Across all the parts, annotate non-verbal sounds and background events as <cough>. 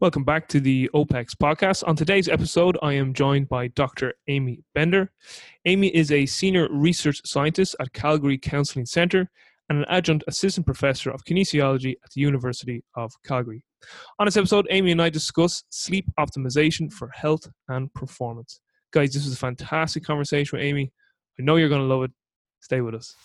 Welcome back to the OPEX podcast. On today's episode, I am joined by Dr. Amy Bender. Amy is a senior research scientist at Calgary Counselling Centre and an adjunct assistant professor of kinesiology at the University of Calgary. On this episode, Amy and I discuss sleep optimization for health and performance. Guys, this was a fantastic conversation with Amy. I know you're going to love it. Stay with us.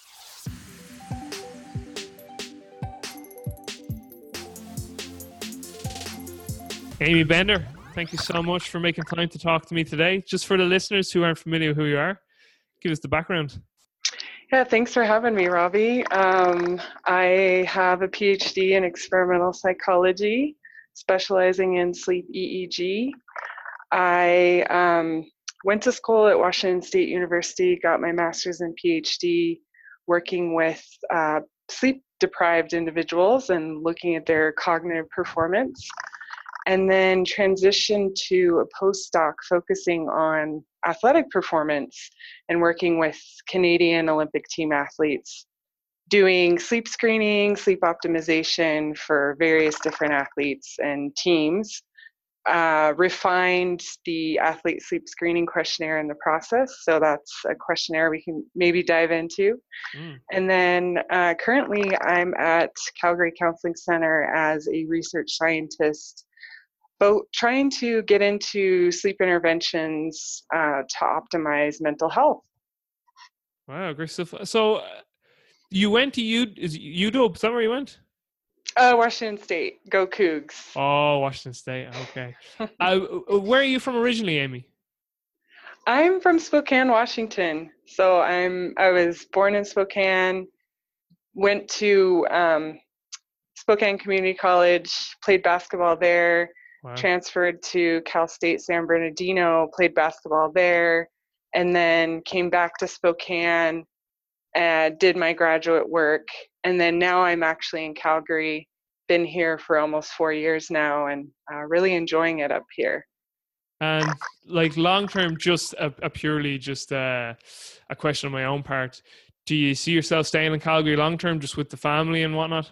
Amy Bender, thank you so much for making time to talk to me today. Just for the listeners who aren't familiar with who you are, give us the background. Yeah, thanks for having me, Robbie. Um, I have a PhD in experimental psychology, specializing in sleep EEG. I um, went to school at Washington State University, got my master's and PhD working with uh, sleep deprived individuals and looking at their cognitive performance and then transitioned to a postdoc focusing on athletic performance and working with Canadian Olympic team athletes, doing sleep screening, sleep optimization for various different athletes and teams. Uh, refined the athlete sleep screening questionnaire in the process. So that's a questionnaire we can maybe dive into. Mm. And then uh, currently, I'm at Calgary Counselling Center as a research scientist but trying to get into sleep interventions uh, to optimize mental health. Wow, great stuff. So uh, you went to U is UW? Is that where you went? Uh, Washington State. Go Cougs. Oh, Washington State. Okay. uh, uh, where are you from originally, Amy? I'm from Spokane, Washington. So I'm I was born in Spokane. Went to um, Spokane Community College. Played basketball there Wow. Transferred to Cal State San Bernardino, played basketball there, and then came back to Spokane and did my graduate work. And then now I'm actually in Calgary, been here for almost four years now, and uh, really enjoying it up here. And like long term, just a, a purely just a, a question on my own part. Do you see yourself staying in Calgary long term, just with the family and whatnot?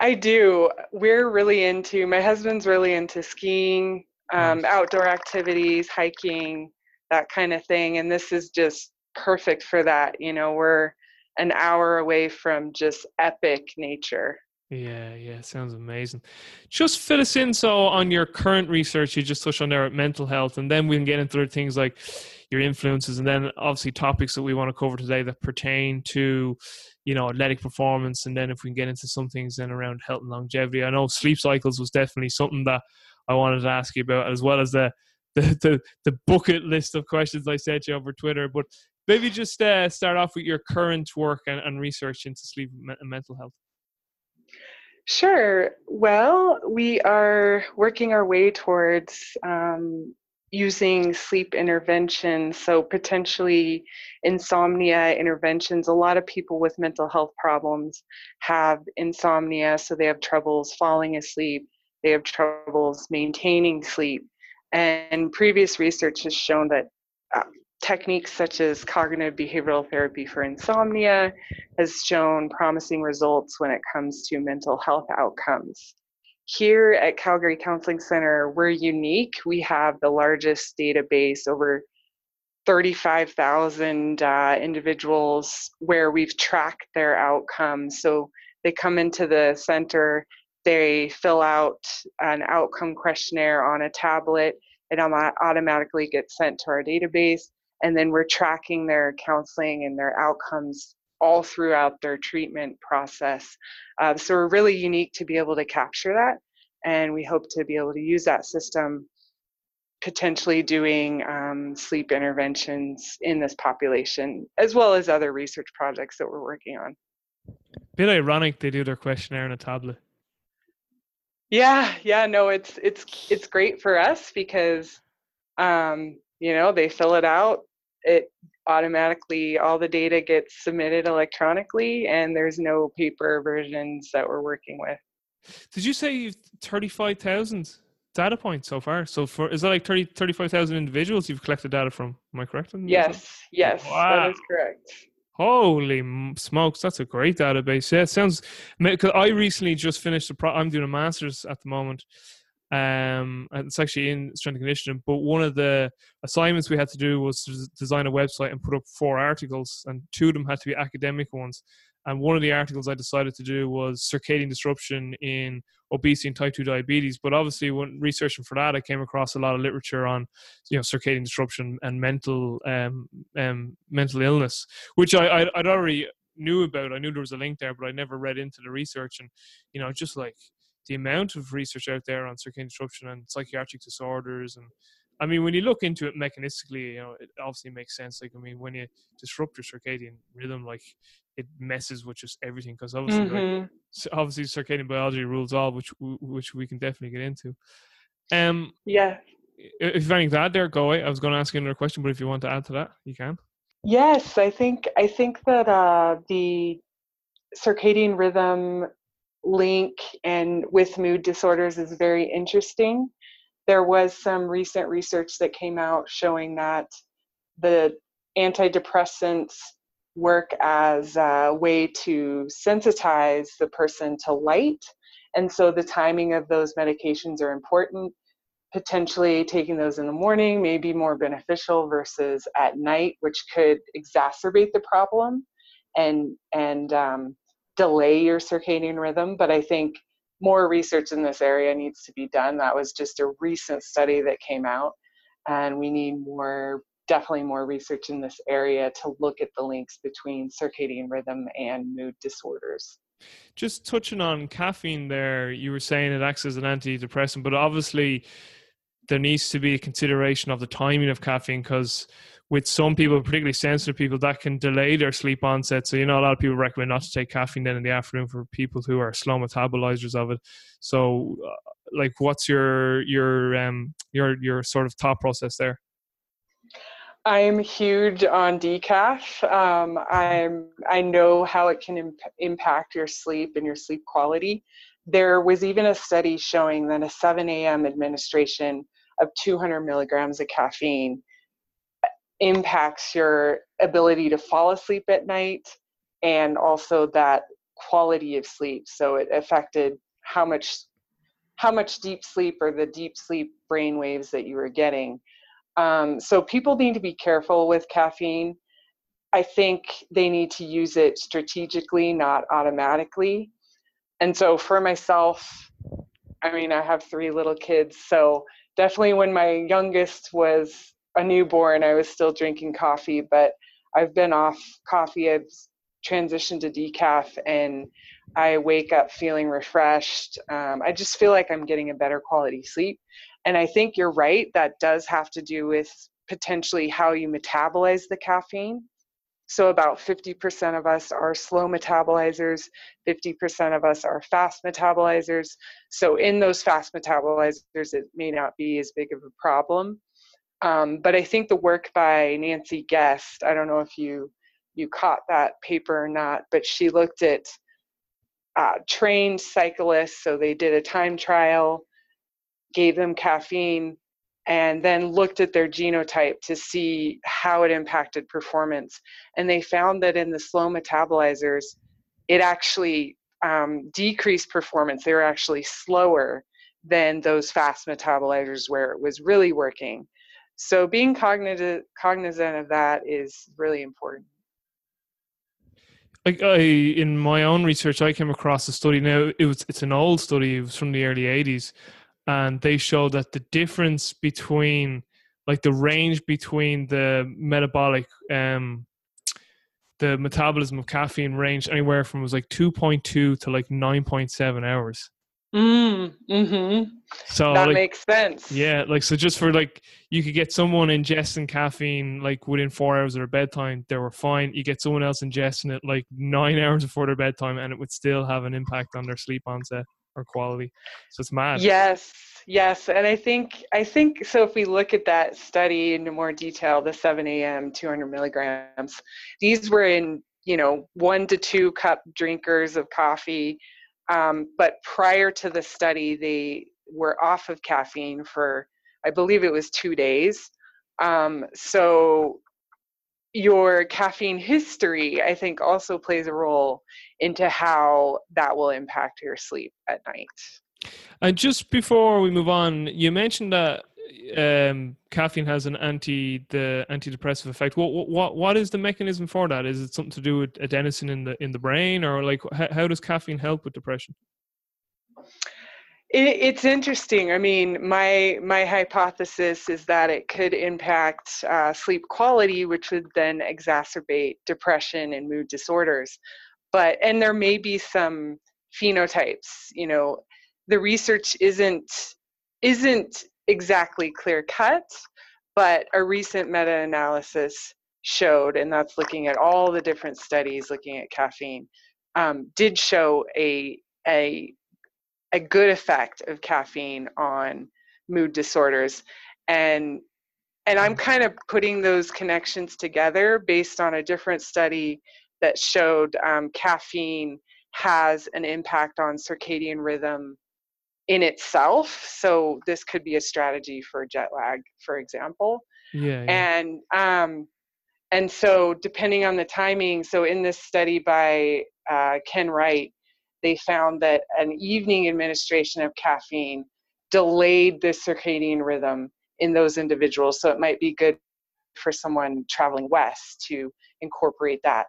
I do. We're really into, my husband's really into skiing, um, nice. outdoor activities, hiking, that kind of thing. And this is just perfect for that. You know, we're an hour away from just epic nature. Yeah, yeah, sounds amazing. Just fill us in so on your current research, you just touched on there at mental health, and then we can get into other things like your influences, and then obviously topics that we want to cover today that pertain to, you know, athletic performance, and then if we can get into some things then around health and longevity. I know sleep cycles was definitely something that I wanted to ask you about, as well as the the the, the bucket list of questions I sent you over Twitter. But maybe just uh, start off with your current work and, and research into sleep and mental health. Sure. Well, we are working our way towards um, using sleep interventions, so potentially insomnia interventions. A lot of people with mental health problems have insomnia, so they have troubles falling asleep, they have troubles maintaining sleep. And previous research has shown that uh, techniques such as cognitive behavioral therapy for insomnia has shown promising results when it comes to mental health outcomes. Here at Calgary Counselling Center, we're unique. We have the largest database, over 35,000 uh, individuals, where we've tracked their outcomes. So they come into the center, they fill out an outcome questionnaire on a tablet, it automatically gets sent to our database and then we're tracking their counseling and their outcomes all throughout their treatment process. Uh, so we're really unique to be able to capture that, and we hope to be able to use that system potentially doing um, sleep interventions in this population, as well as other research projects that we're working on. Bit ironic they do their questionnaire on a tablet. Yeah, yeah, no, it's it's it's great for us because um, you know they fill it out it automatically all the data gets submitted electronically and there's no paper versions that we're working with did you say you've 35,000 data points so far so for is that like 30 35,000 individuals you've collected data from am i correct yes yes wow. that is correct Holy smokes, that's a great database. Yeah, it sounds. Because I recently just finished a pro. I'm doing a master's at the moment. Um, and it's actually in strength and conditioning. But one of the assignments we had to do was to design a website and put up four articles, and two of them had to be academic ones. And one of the articles I decided to do was circadian disruption in obesity and type 2 diabetes. But obviously, when researching for that, I came across a lot of literature on, you know, circadian disruption and mental um, um, mental illness, which I, I'd, I'd already knew about. I knew there was a link there, but I never read into the research. And, you know, just like the amount of research out there on circadian disruption and psychiatric disorders and I mean, when you look into it mechanistically, you know, it obviously makes sense. Like, I mean, when you disrupt your circadian rhythm, like it messes with just everything because obviously, mm-hmm. like, obviously, circadian biology rules all, which which we can definitely get into. Um, yeah. If you've anything to add there, go away. I was going to ask you another question, but if you want to add to that, you can. Yes, I think I think that uh, the circadian rhythm link and with mood disorders is very interesting there was some recent research that came out showing that the antidepressants work as a way to sensitize the person to light. And so the timing of those medications are important. Potentially taking those in the morning may be more beneficial versus at night, which could exacerbate the problem and and um, delay your circadian rhythm. But I think more research in this area needs to be done. That was just a recent study that came out, and we need more, definitely more research in this area to look at the links between circadian rhythm and mood disorders. Just touching on caffeine there, you were saying it acts as an antidepressant, but obviously there needs to be a consideration of the timing of caffeine because with some people, particularly sensitive people, that can delay their sleep onset. So, you know, a lot of people recommend not to take caffeine then in the afternoon for people who are slow metabolizers of it. So, uh, like, what's your your um your your sort of thought process there? I'm huge on decaf. Um, I'm I know how it can imp- impact your sleep and your sleep quality. There was even a study showing that a 7 a.m. administration of 200 milligrams of caffeine impacts your ability to fall asleep at night and also that quality of sleep. So it affected how much how much deep sleep or the deep sleep brain waves that you were getting. Um, so people need to be careful with caffeine. I think they need to use it strategically not automatically. And so for myself i mean i have three little kids so definitely when my youngest was a newborn, I was still drinking coffee, but I've been off coffee. I've transitioned to decaf and I wake up feeling refreshed. Um, I just feel like I'm getting a better quality sleep. And I think you're right, that does have to do with potentially how you metabolize the caffeine. So, about 50% of us are slow metabolizers, 50% of us are fast metabolizers. So, in those fast metabolizers, it may not be as big of a problem. Um, but I think the work by Nancy Guest, I don't know if you you caught that paper or not, but she looked at uh, trained cyclists. So they did a time trial, gave them caffeine, and then looked at their genotype to see how it impacted performance. And they found that in the slow metabolizers, it actually um, decreased performance. They were actually slower than those fast metabolizers where it was really working. So being cognizant cognizant of that is really important. Like I, in my own research, I came across a study. Now it was it's an old study. It was from the early '80s, and they showed that the difference between like the range between the metabolic um the metabolism of caffeine ranged anywhere from was like 2.2 to like 9.7 hours Mm, mm-hmm. So that like, makes sense. Yeah, like so just for like you could get someone ingesting caffeine like within four hours of their bedtime, they were fine. You get someone else ingesting it like nine <laughs> hours before their bedtime and it would still have an impact on their sleep onset or quality. So it's mad. Yes, yes. And I think I think so if we look at that study in more detail, the seven AM, two hundred milligrams, these were in, you know, one to two cup drinkers of coffee um, but prior to the study, they were off of caffeine for, I believe it was two days. Um, so your caffeine history, I think, also plays a role into how that will impact your sleep at night. And just before we move on, you mentioned that um, caffeine has an anti the antidepressive effect. What what what is the mechanism for that? Is it something to do with adenosine in the in the brain, or like how, how does caffeine help with depression? It, it's interesting. I mean, my my hypothesis is that it could impact uh, sleep quality, which would then exacerbate depression and mood disorders. But and there may be some phenotypes. You know, the research isn't isn't exactly clear cut, but a recent meta-analysis showed, and that's looking at all the different studies looking at caffeine, um, did show a a a good effect of caffeine on mood disorders. And and i'm kind of putting those connections together based on a different study that showed um, caffeine has an impact on circadian rhythm in itself so this could be a strategy for jet lag for example yeah, yeah. and um and so depending on the timing so in this study by uh, ken wright they found that an evening administration of caffeine delayed the circadian rhythm in those individuals. So it might be good for someone traveling west to incorporate that.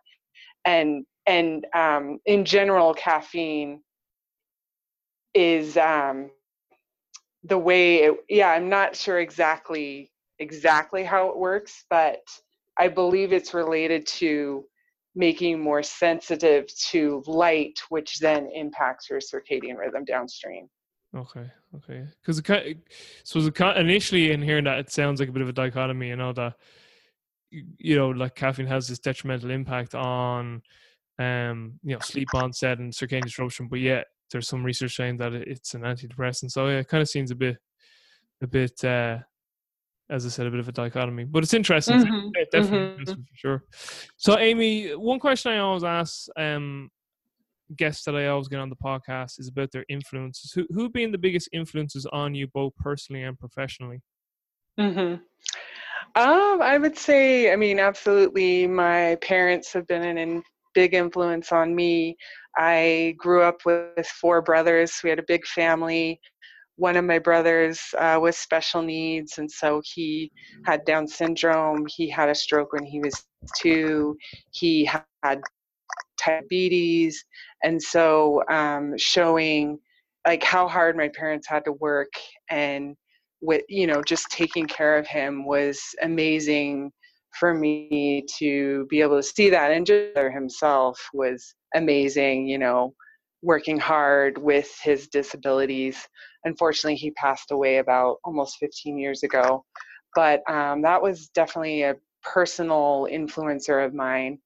And and um, in general, caffeine is um, the way. It, yeah, I'm not sure exactly exactly how it works, but I believe it's related to making more sensitive to light, which then impacts your circadian rhythm downstream. Okay, okay. Because so it initially in hearing that, it sounds like a bit of a dichotomy. You know that you know, like caffeine has this detrimental impact on, um, you know, sleep onset and circadian disruption. But yet, there's some research saying that it's an antidepressant. So yeah, it kind of seems a bit, a bit uh, as I said, a bit of a dichotomy. But it's interesting, mm-hmm. definitely mm-hmm. interesting for sure. So, Amy, one question I always ask um, guests that I always get on the podcast is about their influences. Who who been the biggest influences on you, both personally and professionally? Hmm. Um, I would say, I mean, absolutely. My parents have been an big influence on me. I grew up with four brothers. We had a big family one of my brothers uh, with special needs, and so he had Down syndrome. He had a stroke when he was two. He had diabetes, and so um, showing like how hard my parents had to work and with you know just taking care of him was amazing for me to be able to see that and just himself was amazing you know working hard with his disabilities unfortunately, he passed away about almost 15 years ago. But um, that was definitely a personal influencer of mine.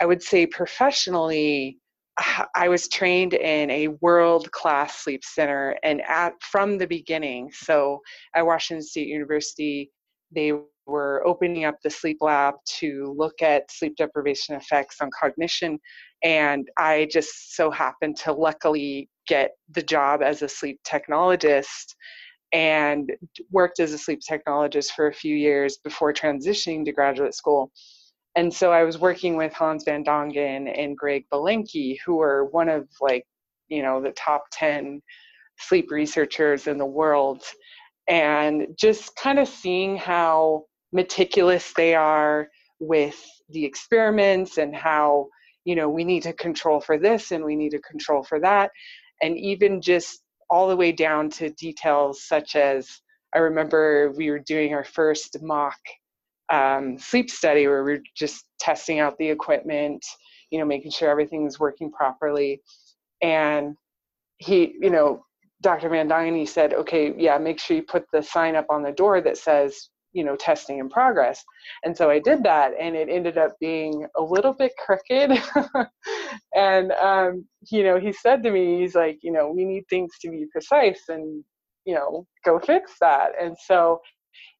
I would say professionally, <sighs> I was trained in a world class sleep center and at from the beginning. So at Washington State University, they were opening up the sleep lab to look at sleep deprivation effects on cognition. And I just so happened to luckily get the job as a sleep technologist and worked as a sleep technologist for a few years before transitioning to graduate school. And so I was working with Hans van Dongen and Greg Belenky, who are one of like, you know, the top 10 sleep researchers in the world. And just kind of seeing how meticulous they are with the experiments and how, you know, we need to control for this and we need to control for that and even just all the way down to details such as I remember we were doing our first mock um, sleep study where we are just testing out the equipment, you know, making sure everything is working properly. And he, you know, Dr. He said, okay, yeah, make sure you put the sign up on the door that says you know testing in progress. And so i did that and it ended up being a little bit crooked. <laughs> And um, you know he said to me he's like you know we need things to be precise and you know go fix that. And so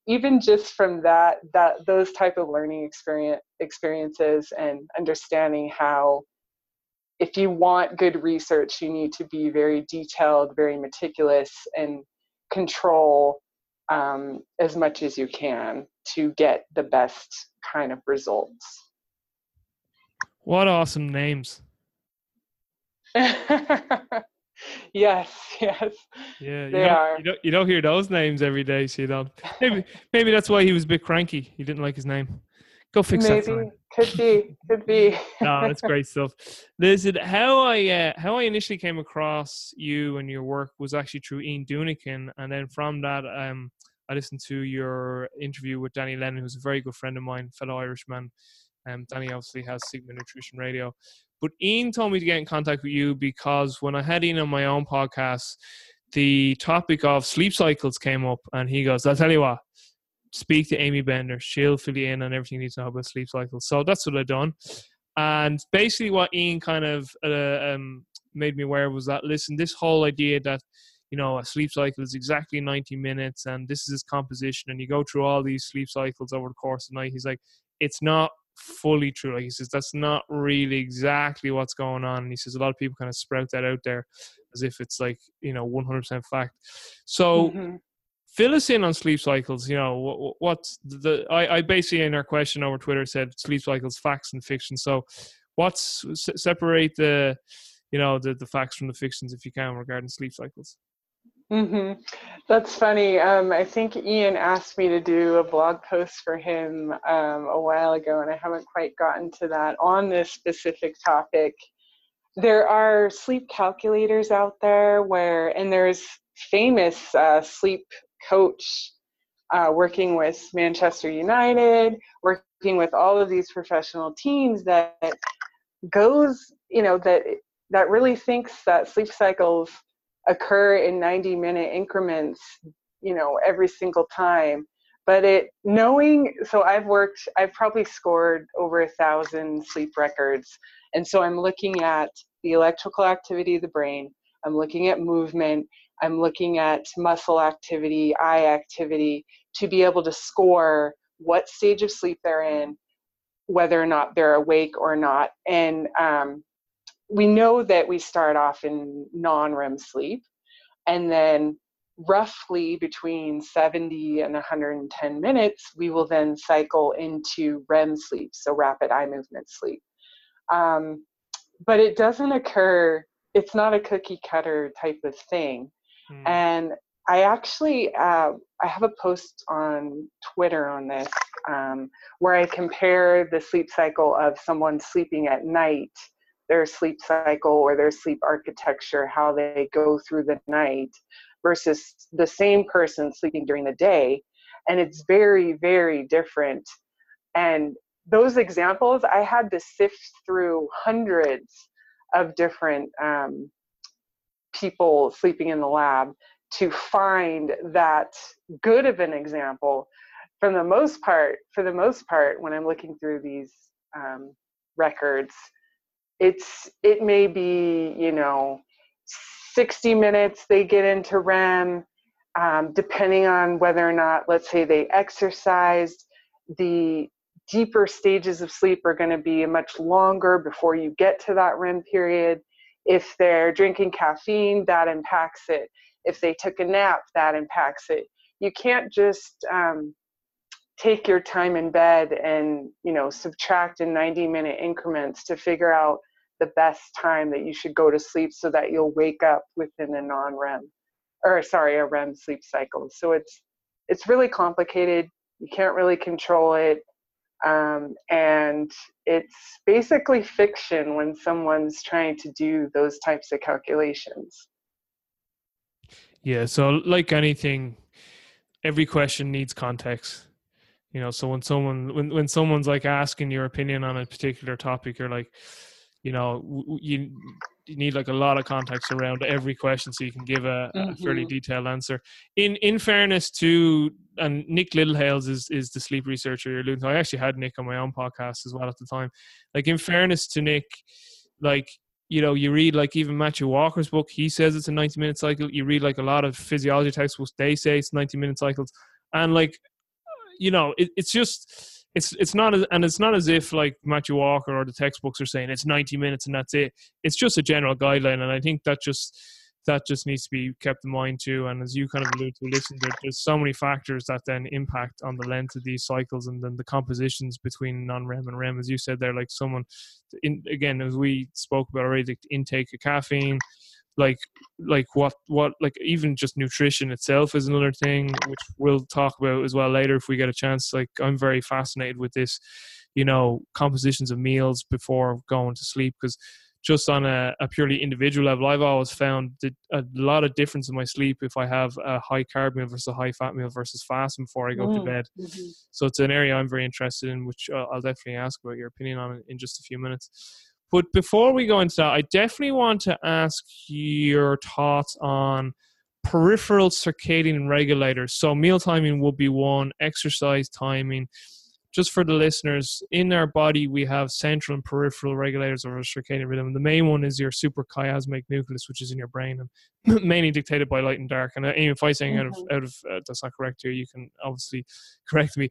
even just from that that those type of learning experience experiences and understanding how if you want good research you need to be very detailed very meticulous and control um, as much as you can to get the best kind of results. What awesome names. <laughs> yes, yes. Yeah, you they don't, are. You don't, you don't hear those names every day, so you don't. Maybe, maybe that's why he was a bit cranky. He didn't like his name. Go fix Maybe that. Sign. could be, could be. <laughs> no, that's great stuff. Listen, how I uh, how I initially came across you and your work was actually through Ian Dunican, and then from that, um, I listened to your interview with Danny Lennon, who's a very good friend of mine, fellow Irishman. Um, Danny obviously has Sigma Nutrition Radio, but Ian told me to get in contact with you because when I had Ian on my own podcast, the topic of sleep cycles came up, and he goes, "I'll tell you what." Speak to Amy Bender. She'll fill you in on everything you need to know about sleep cycles. So that's what I've done. And basically, what Ian kind of uh, um, made me aware was that listen, this whole idea that you know a sleep cycle is exactly 90 minutes and this is its composition, and you go through all these sleep cycles over the course of the night. He's like, it's not fully true. Like he says, that's not really exactly what's going on. And he says a lot of people kind of sprout that out there as if it's like you know 100% fact. So. Mm-hmm fill us in on sleep cycles. You know, what, what's the? I, I basically in our question over Twitter said sleep cycles, facts and fiction. So, what's separate the, you know, the the facts from the fictions if you can regarding sleep cycles. Mm-hmm. That's funny. Um, I think Ian asked me to do a blog post for him um, a while ago, and I haven't quite gotten to that on this specific topic. There are sleep calculators out there where, and there's famous uh, sleep coach uh, working with Manchester United, working with all of these professional teams that goes, you know, that that really thinks that sleep cycles occur in 90 minute increments, you know, every single time. But it knowing, so I've worked, I've probably scored over a thousand sleep records. And so I'm looking at the electrical activity of the brain, I'm looking at movement, I'm looking at muscle activity, eye activity to be able to score what stage of sleep they're in, whether or not they're awake or not. And um, we know that we start off in non REM sleep, and then roughly between 70 and 110 minutes, we will then cycle into REM sleep, so rapid eye movement sleep. Um, but it doesn't occur, it's not a cookie cutter type of thing. Mm. And I actually uh, I have a post on Twitter on this um, where I compare the sleep cycle of someone sleeping at night, their sleep cycle or their sleep architecture, how they go through the night, versus the same person sleeping during the day, and it's very very different. And those examples, I had to sift through hundreds of different um, people sleeping in the lab to find that good of an example for the most part for the most part when i'm looking through these um, records it's it may be you know 60 minutes they get into rem um, depending on whether or not let's say they exercised the deeper stages of sleep are going to be much longer before you get to that rem period if they're drinking caffeine, that impacts it. If they took a nap, that impacts it. You can't just um, take your time in bed and you know subtract in 90 minute increments to figure out the best time that you should go to sleep so that you'll wake up within a non-REM or sorry a REM sleep cycle. So it's it's really complicated. You can't really control it. Um, and it's basically fiction when someone's trying to do those types of calculations. Yeah, so like anything, every question needs context. You know, so when someone when when someone's like asking your opinion on a particular topic, you're like, you know, you you need like a lot of context around every question so you can give a, mm-hmm. a fairly mm-hmm. detailed answer. In in fairness to and Nick Littlehales is is the sleep researcher you're alluding to. I actually had Nick on my own podcast as well at the time. Like in fairness to Nick, like you know, you read like even Matthew Walker's book, he says it's a 90 minute cycle. You read like a lot of physiology textbooks, they say it's 90 minute cycles. And like, you know, it, it's just it's it's not as, and it's not as if like Matthew Walker or the textbooks are saying it's 90 minutes and that's it. It's just a general guideline, and I think that just that just needs to be kept in mind too. And as you kind of alluded to, listen, there, there's so many factors that then impact on the length of these cycles and then the compositions between non-REM and REM. As you said, there, like someone, in, again, as we spoke about already, the intake of caffeine, like like what what like even just nutrition itself is another thing which we'll talk about as well later if we get a chance like i'm very fascinated with this you know compositions of meals before going to sleep because just on a, a, purely individual level i've always found a lot of difference in my sleep if i have a high carb meal versus a high fat meal versus fast before i go mm. to bed mm-hmm. so it's an area i'm very interested in which i'll definitely ask about your opinion on in just a few minutes but before we go into that, I definitely want to ask your thoughts on peripheral circadian regulators. So meal timing will be one, exercise timing. Just for the listeners, in our body we have central and peripheral regulators of our circadian rhythm. The main one is your suprachiasmatic nucleus, which is in your brain and <laughs> mainly dictated by light and dark. And uh, if I saying mm-hmm. out of mm-hmm. out of uh, that's not correct here, you can obviously <laughs> correct me.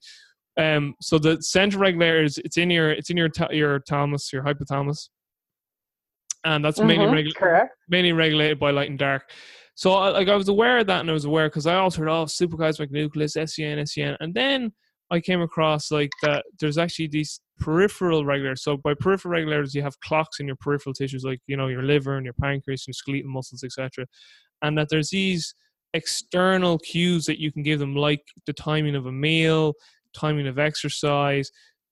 Um, so the central regulator is it's in your it's in your your thalamus, your hypothalamus, and that's mm-hmm, mainly regulated mainly regulated by light and dark. So like I was aware of that, and I was aware because I also heard oh suprachiasmatic nucleus, SCN, SCN, and then I came across like that there's actually these peripheral regulators. So by peripheral regulators, you have clocks in your peripheral tissues, like you know your liver and your pancreas, your skeletal muscles, etc. And that there's these external cues that you can give them, like the timing of a meal, timing of exercise.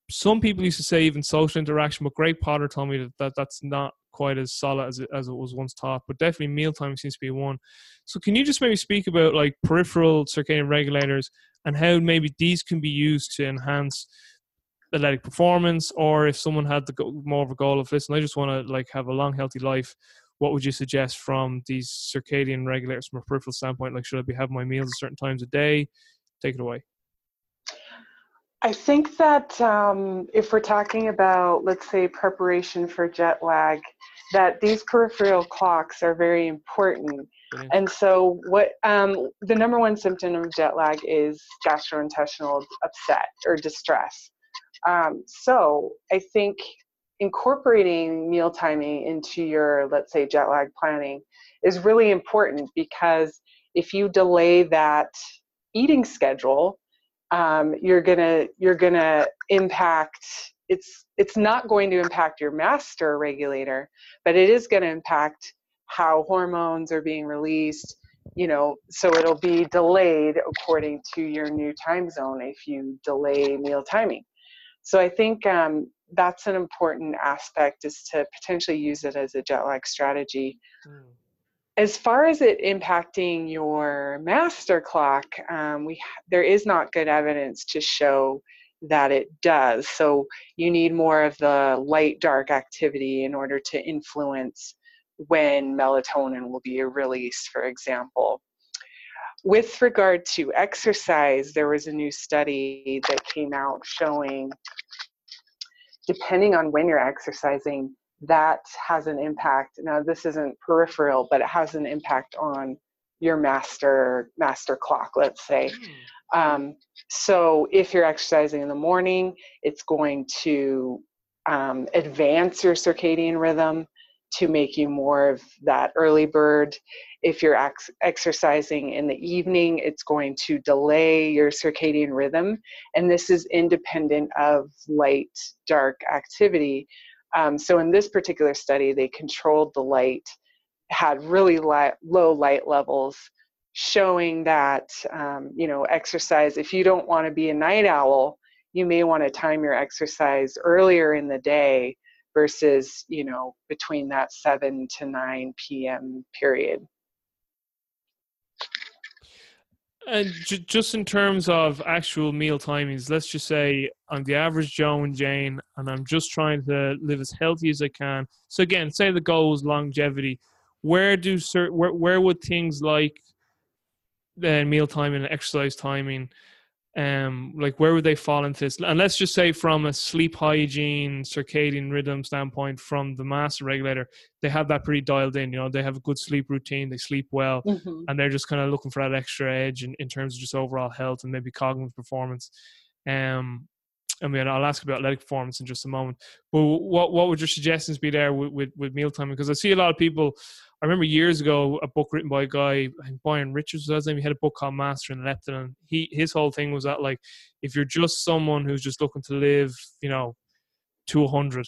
Some people used to say even social interaction, but Greg Potter told me that, that that's not quite as solid as it, as it was once taught. But definitely mealtime seems to be one. So can you just maybe speak about like peripheral circadian regulators and how maybe these can be used to enhance athletic performance, or if someone had the go- more of a goal of listen, I just want to like have a long, healthy life. What would you suggest from these circadian regulators from a peripheral standpoint? Like, should I be having my meals at certain times a day? Take it away. I think that um, if we're talking about, let's say, preparation for jet lag, that these peripheral clocks are very important. Mm-hmm. And so, what um, the number one symptom of jet lag is gastrointestinal upset or distress. Um, so, I think incorporating meal timing into your, let's say, jet lag planning is really important because if you delay that eating schedule, um, you're gonna you're gonna impact it's it's not going to impact your master regulator but it is going to impact how hormones are being released you know so it'll be delayed according to your new time zone if you delay meal timing. So i think um, that's an important aspect is to potentially use it as a jet lag strategy. Mm as far as it impacting your master clock, um, we there is not good evidence to show that it does. So you need more of the light dark activity in order to influence when melatonin will be released, for example. With regard to exercise, there was a new study that came out showing, depending on when you're exercising, that has an impact. Now, this isn't peripheral, but it has an impact on your master master clock. Let's say. Hmm. Um, so, if you're exercising in the morning, it's going to um, advance your circadian rhythm to make you more of that early bird. If you're ex- exercising in the evening, it's going to delay your circadian rhythm. And this is independent of light dark activity. Um, so in this particular study, they controlled the light, had really light, low light levels, showing that um, you know exercise. If you don't want to be a night owl, you may want to time your exercise earlier in the day versus you know between that 7 to 9 p.m. period. And j- just in terms of actual meal timings, let's just say I'm the average Joe and Jane, and I'm just trying to live as healthy as I can. So again, say the goal is longevity. Where do certain where where would things like the meal timing and exercise timing um like where would they fall into this and let's just say from a sleep hygiene circadian rhythm standpoint from the master regulator they have that pretty dialed in you know they have a good sleep routine they sleep well mm-hmm. and they're just kind of looking for that extra edge in, in terms of just overall health and maybe cognitive performance um I mean, I'll ask about athletic performance in just a moment. But what what would your suggestions be there with with, with meal timing? Because I see a lot of people. I remember years ago a book written by a guy, I think Byron Richards was his name. He had a book called Mastering Leptin, and he his whole thing was that like if you're just someone who's just looking to live, you know, to hundred,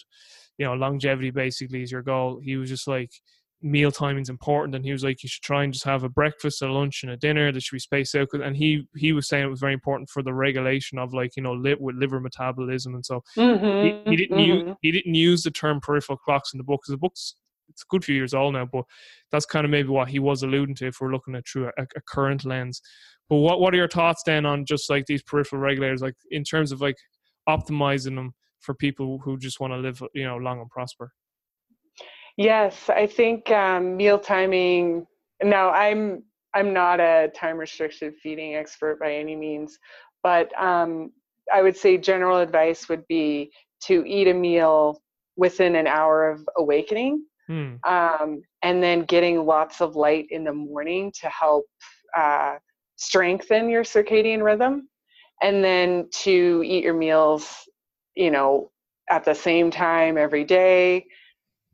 you know, longevity basically is your goal. He was just like meal timing's important and he was like you should try and just have a breakfast a lunch and a dinner. That should be spaced out and he he was saying it was very important for the regulation of like you know li- with liver metabolism and so. Mm-hmm, he, he, didn't mm-hmm. use he didn't use the term peripheral clocks in the book because the book's it's a good few years old now but that's kind of maybe what he was alluding to if we're looking at through a, a current lens. But what what are your thoughts then on just like these peripheral regulators like in terms of like optimizing them for people who just want to live you know long and prosper Yes, I think um, meal timing. Now, I'm I'm not a time restricted feeding expert by any means, but um, I would say general advice would be to eat a meal within an hour of awakening, hmm. um, and then getting lots of light in the morning to help uh, strengthen your circadian rhythm, and then to eat your meals, you know, at the same time every day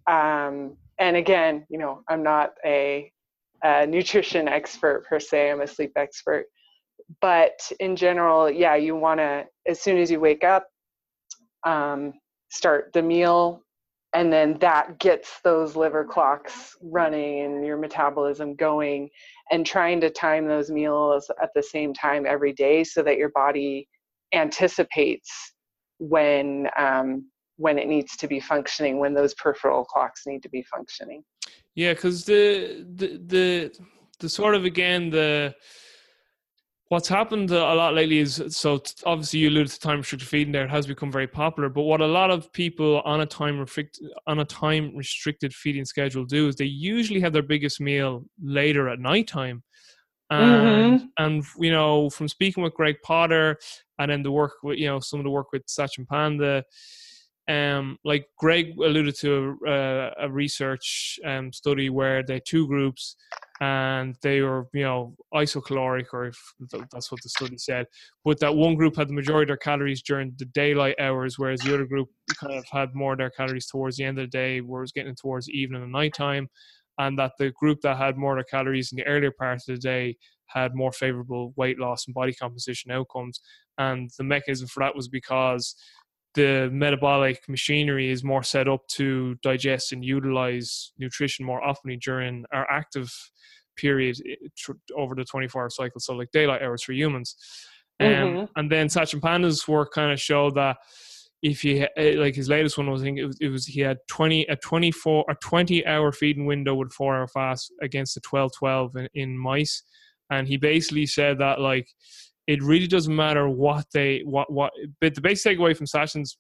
um, and again, you know, I'm not a, a nutrition expert per se. I'm a sleep expert, but in general, yeah, you want to as soon as you wake up, um, start the meal, and then that gets those liver clocks running and your metabolism going, and trying to time those meals at the same time every day so that your body anticipates when um, when it needs to be functioning when those peripheral clocks need to be functioning yeah because the, the the the sort of again the what's happened a lot lately is so obviously you alluded to time restricted feeding there it has become very popular but what a lot of people on a time restricted on a time restricted feeding schedule do is they usually have their biggest meal later at nighttime and Mhm. and you know from speaking with Greg Potter and then the work with you know some of the work with Satchin Panda um, like Greg alluded to a, a research um, study where they had two groups and they were, you know, isocaloric, or if that's what the study said. But that one group had the majority of their calories during the daylight hours, whereas the other group kind of had more of their calories towards the end of the day, where was getting towards evening and nighttime. And that the group that had more of their calories in the earlier part of the day had more favorable weight loss and body composition outcomes. And the mechanism for that was because the metabolic machinery is more set up to digest and utilize nutrition more often during our active period eh, over the 24 hour cycle so like daylight hours for humans um, Mhm. and then Satchin Panda's work kind of showed that if you eh, like his latest one was I think it was, it was he had 20 a 24 a 20 hour feeding window with four hour fast against the 12 12 in, in mice and he basically said that like it really doesn't matter what they what what but the basic takeaway from Satchin's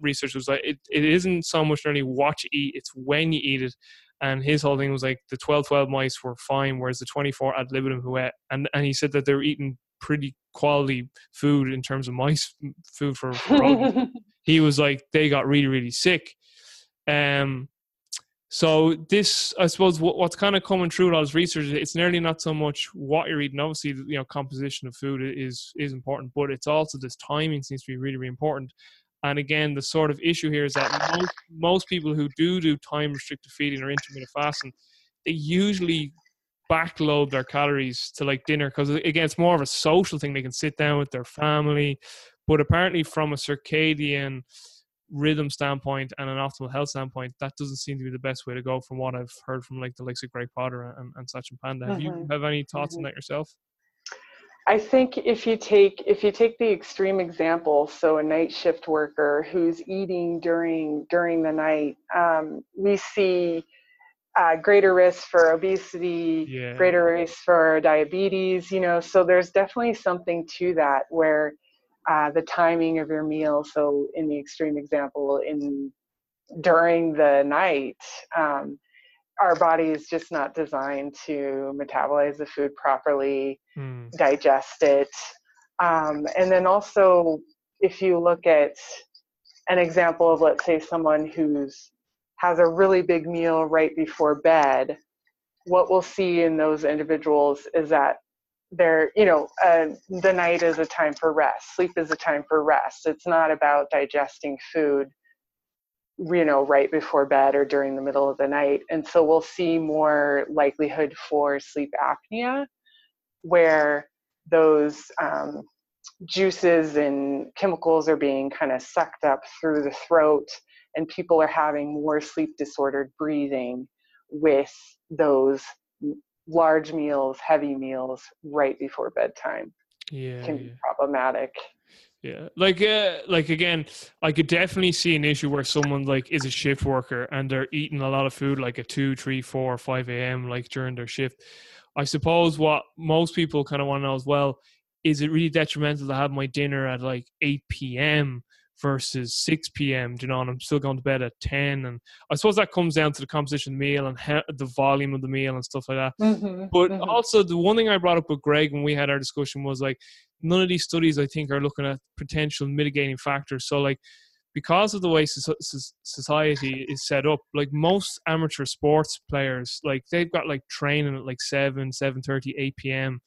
research was like it, it isn't so much only what you eat it's when you eat it. And his whole thing was like the 12 12 mice were fine whereas the 24 ad libitum who ate and and he said that they were eating pretty quality food in terms of mice food for, for <laughs> he was like they got really really sick. Um so this i suppose what, what's kind of coming through all this research it's nearly not so much what you're eating. Obviously you know composition of food is is important but it's also this timing seems to be really really important. And again the sort of issue here is that most, most people who do do time restricted feeding or intermittent fasting they usually backload their calories to like dinner because again it's more of a social thing. They can sit down with their family. But apparently from a circadian rhythm standpoint and an optimal health standpoint that doesn't seem to be the best way to go from what i've heard from like the likes of greg potter and, and Satchin panda have you Mhm. have any thoughts on Mhm. that yourself I think if you take if you take the extreme example, so a night shift worker who's eating during during the night, um, we see uh, greater risk for obesity, Yeah. greater risk for diabetes. You know, so there's definitely something to that where uh, the timing of your meal. So in the extreme example, in during the night. Um, our body is just not designed to metabolize the food properly Hmm. digest it. Um, and then also, if you look at an example of, let's say, someone who's has a really big meal right before bed, what we'll see in those individuals is that there you know uh, the night is a time for rest sleep is a time for rest. It's not about digesting food you know right before bed or during the middle of the night. And so we'll see more likelihood for sleep apnea where those um, juices and chemicals are being kind of sucked up through the throat and people are having more sleep disordered breathing with those large meals heavy meals right before bedtime yeah can yeah. be problematic Yeah, like uh, like again, I could definitely see an issue where someone like is a shift worker and they're eating a lot of food like at two, three, four, five a.m. like during their shift. I suppose what most people kind of want to know as well is it really detrimental to have my dinner at like eight p.m. versus six p.m. Do You know, and I'm still going to bed at ten. And I suppose that comes down to the composition of the meal and how, the volume of the meal and stuff like that. mm-hmm. But Mhm. also, the one thing I brought up with Greg when we had our discussion was like, none of these studies I think are looking at potential mitigating factors. So, like, because of the way society is set up, like most amateur sports players, like they've got like training at like 7, 7.30, 8 p.m.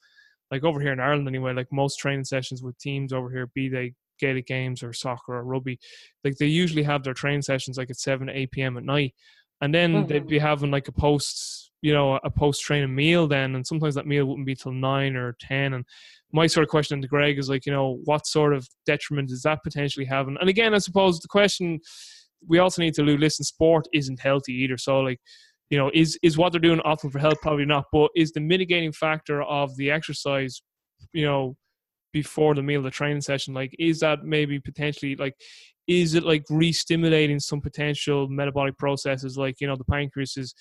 Like over here in Ireland anyway, like most training sessions with teams over here, be they Gaelic games or soccer or rugby, like they usually have their training sessions like at 7, 8 p.m. at night. And then they'd Mhm. be having like a post, you know, a post training meal then. And sometimes that meal wouldn't be till 9 or 10. And my sort of question to Greg is like, you know, what sort of detriment is that potentially having? And again, I suppose the question we also need to listen, sport isn't healthy either. So like, you know, is is what they're doing optimal for health? Probably not. But is the mitigating factor of the exercise, you know, before the meal, the training session, like, is that maybe potentially like, is it like re-stimulating some potential metabolic processes? Like, you know, the pancreas is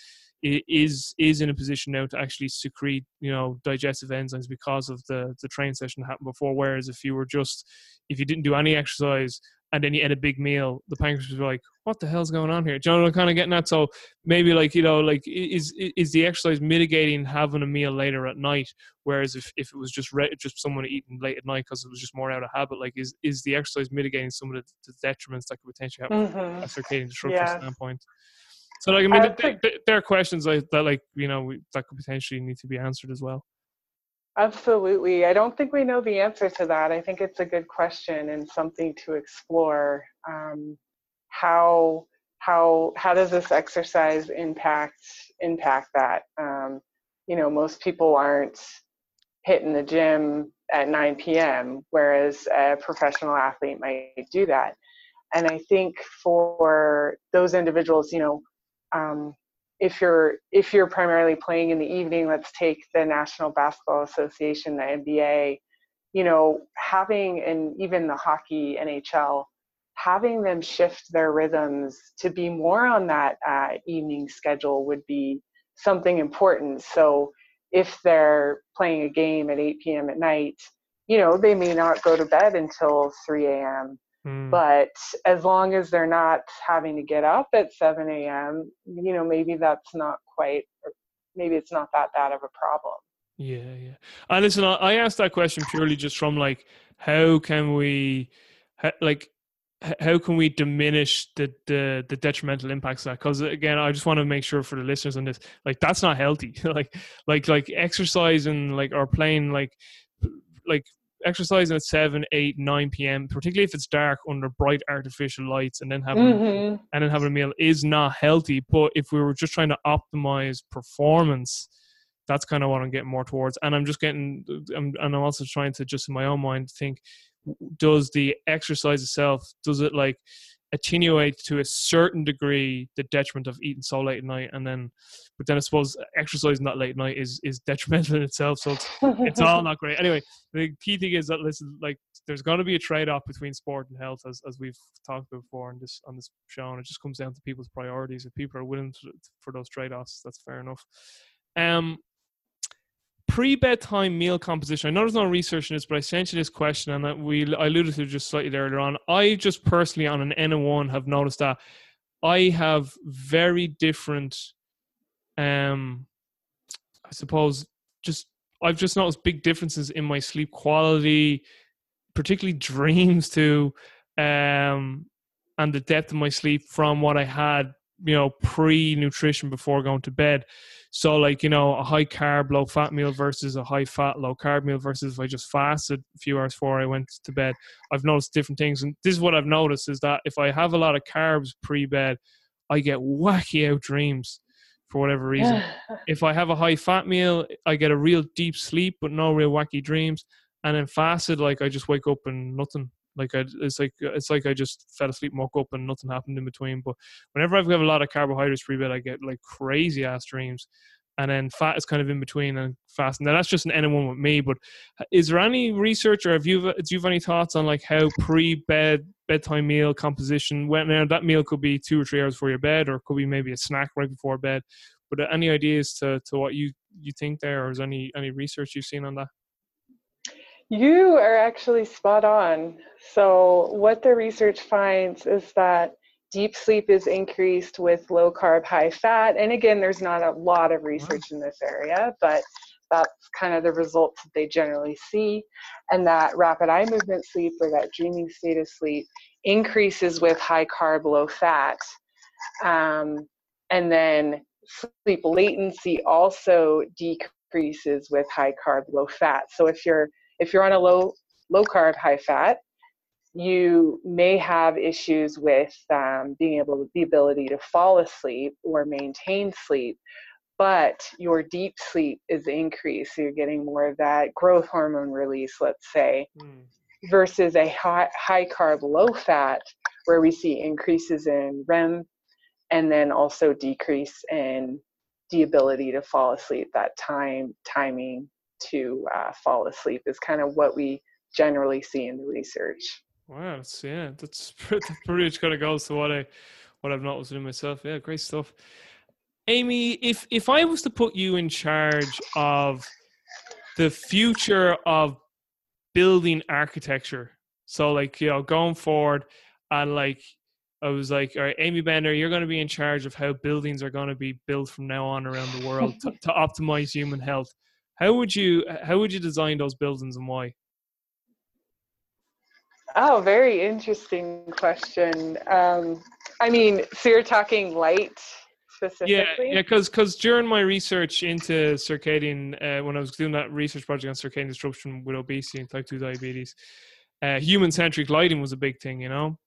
is is in a position now to actually secrete, you know, digestive enzymes because of the the training session happened before. Whereas if you were just if you didn't do any exercise and then you ate a big meal, the pancreas was like, "What the hell's going on here?" Do you know what I'm kind of getting at? So maybe like you know, like is is the exercise mitigating having a meal later at night? Whereas if, if it was just re- just someone eating late at night because it was just more out of habit, like is is the exercise mitigating some of the, the detriments that could potentially happen from Mhm. a circadian disruption Yeah. standpoint? So like I mean, I th- think- there are questions like that, like you know, we, that could potentially need to be answered as well. Absolutely. I don't think we know the answer to that. I think it's a good question and something to explore. Um, how how how does this exercise impact impact that? Um, you know, most people aren't hitting the gym at 9 p.m., whereas a professional athlete might do that. And I think for those individuals, you know, um, if you're if you're primarily playing in the evening let's take the national basketball association the nba you know having and even the hockey nhl having them shift their rhythms to be more on that uh, evening schedule would be something important. So if they're playing a game at 8 p.m at night you know they may not go to bed until 3 a.m Mm. but as long as they're not having to get up at 7 a.m you know maybe that's not quite maybe it's not that bad of a problem Yeah, yeah. And listen, I I asked that question purely just from like, how can we, like, how can we diminish the the, the detrimental impacts of that? Because again, I just want to make sure for the listeners on this, like, that's not healthy. <laughs> like, like, like exercising, like, or playing, like, like exercising at 7 8 9 p.m particularly if it's dark under bright artificial lights and then having Mhm. and then having a meal is not healthy. But if we were just trying to optimize performance, that's kind of what I'm getting more towards. And I'm just getting, I'm, and I'm also trying to just in my own mind think, does the exercise itself, does it like attenuate to a certain degree the detriment of eating so late at night? And then, but then I suppose exercising that late at night is is <laughs> detrimental in itself. So it's it's <laughs> all not great. Anyway, the key thing is that listen, like there's going to be a trade-off between sport and health, as as we've talked about before on this on this show, and it just comes down to people's priorities. If people are willing to, for those trade-offs, that's fair enough. Um, pre-bedtime meal composition. I know there's no research in this, but I sent you this question, and that we I alluded to just slightly earlier on. I just personally on an N one have noticed that I have very different, um, I suppose, just I've just noticed big differences in my sleep quality, particularly dreams too, um, and the depth of my sleep from what I had you know pre nutrition before going to bed. So like you know a high carb low fat meal versus a high fat low carb meal versus if I just fasted a few hours before I went to bed. I've noticed different things, and this is what I've noticed is that if I have a lot of carbs pre bed, I get wacky out dreams for whatever reason. <sighs> if I have a high fat meal, I get a real deep sleep but no real wacky dreams. And then fasted, like I just wake up and nothing. Like I, it's like it's like I just fell asleep, woke up, and nothing happened in between. But whenever I've got a lot of carbohydrates pre bed, I get like crazy ass dreams. And then fat is kind of in between and fast. Now that's just an N one with me. But is there any research or have you do you have any thoughts on like how pre bed bedtime meal composition? When now that meal could be two or three hours before your bed, or could be maybe a snack right before bed. But any ideas to to what you you think there, or is any any research you've seen on that? You are actually spot on. So, what the research finds is that deep sleep is increased with low carb, high fat. And again, there's not a lot of research in this area, but that's kind of the results that they generally see. And that rapid eye movement sleep or that dreaming state of sleep increases with high carb, low fat. Um, and then sleep latency also decreases with high carb, low fat. So if you're if you're on a low low carb, high fat, you may have issues with um, being able the ability to fall asleep or maintain sleep but your deep sleep is increased so you're getting more of that growth hormone release let's say mm. versus a high, high carb low fat where we see increases in rem and then also decrease in the ability to fall asleep that time timing to uh, fall asleep is kind of what we generally see in the research. Wow, that's, yeah, that's <laughs> pretty, pretty much kind of goes to what I what I've noticed in myself. Yeah, great stuff. Amy, if if I was to put you in charge of the future of building architecture, so like you know going forward, and like I was like, all right, Amy Bender, you're going to be in charge of how buildings are going to be built from now on around the world to, <laughs> to optimize human health. How would you how would you design those buildings and why? Oh, very interesting question. Um, I mean, so you're talking light specifically? Yeah, yeah, because because during my research into circadian, uh, when I was doing that research project on circadian disruption with obesity and type two diabetes, uh, human centric lighting was a big thing, you know.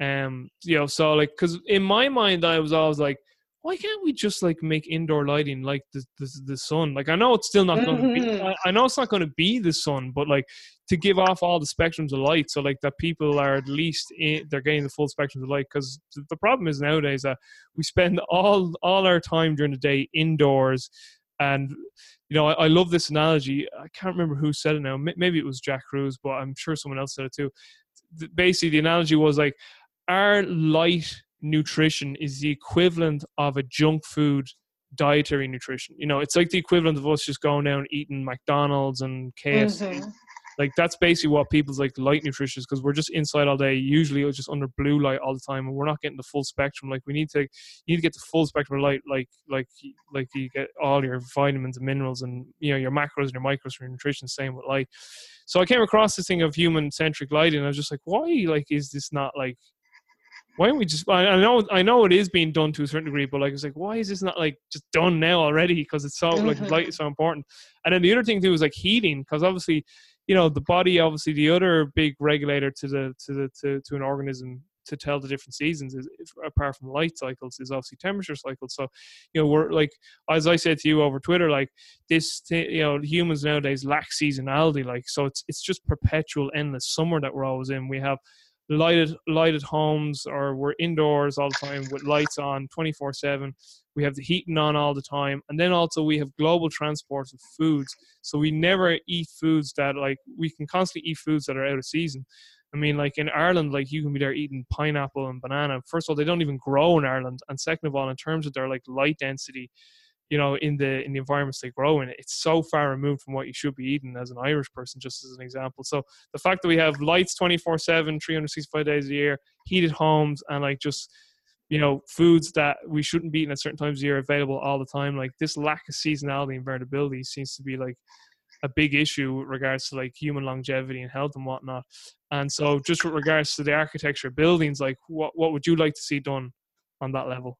Um, you know, so like, because in my mind, I was always like, why can't we just like make indoor lighting like the the, the sun? Like I know it's still not mm-hmm. going to be. I, I, know it's not going to be the sun, but like to give off all the spectrums of light, so like that people are at least in, they're getting the full spectrum of light. Because the problem is nowadays that we spend all all our time during the day indoors, and you know I, I love this analogy. I can't remember who said it now. Maybe it was Jack Kruse, but I'm sure someone else said it too. Basically, the analogy was like our light nutrition is the equivalent of a junk food dietary nutrition. You know, it's like the equivalent of us just going down eating McDonald's and KFC. Mm-hmm. Like that's basically what people's like light nutrition is because we're just inside all day, usually it's just under blue light all the time, and we're not getting the full spectrum. Like we need to, you need to get the full spectrum of light, like like like you get all your vitamins and minerals and you know your macros and your micros for your nutrition. Same with light. So I came across this thing of human centric lighting, and I was just like, why like is this not like why don't we just I, know I know it is being done to a certain degree, but like it's like why is this not like just done now already? Because it's so <laughs> like light is so important. And then the other thing too is like heating, because obviously, you know, the body obviously the other big regulator to the to the to, to an organism to tell the different seasons is apart from light cycles is obviously temperature cycles so you know we're like as i said to you over twitter like this you know humans nowadays lack seasonality like so it's it's just perpetual endless summer that we're always in we have lighted lighted homes or we're indoors all the time with lights on 24 7 we have the heating on all the time. And then also we have global transport of foods. So we never eat foods that like we can constantly eat foods that are out of season. I mean like in ireland like you can be there eating pineapple and banana. First of all they don't even grow in ireland. And second of all in terms of their like light density you know in the in the environments they grow in it's so far removed from what you should be eating as an irish person just as an example. So the fact that we have lights 24 7 365 days a year heated homes and like just you know foods that we shouldn't be eating at certain times of year available all the time like this lack of seasonality and variability seems to be like a big issue with regards to like human longevity and health and whatnot. And so just with regards to the architecture of buildings like what, what would you like to see done on that level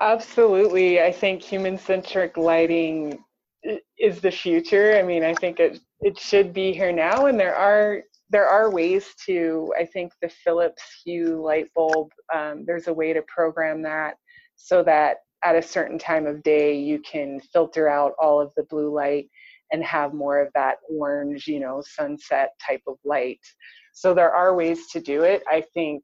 Absolutely. I think human centric lighting is the future. I mean, I think it it should be here now and there are there are ways to I think the Philips Hue light bulb um, there's a way to program that so that at a certain time of day you can filter out all of the blue light and have more of that orange, you know, sunset type of light. So there are ways to do it. I think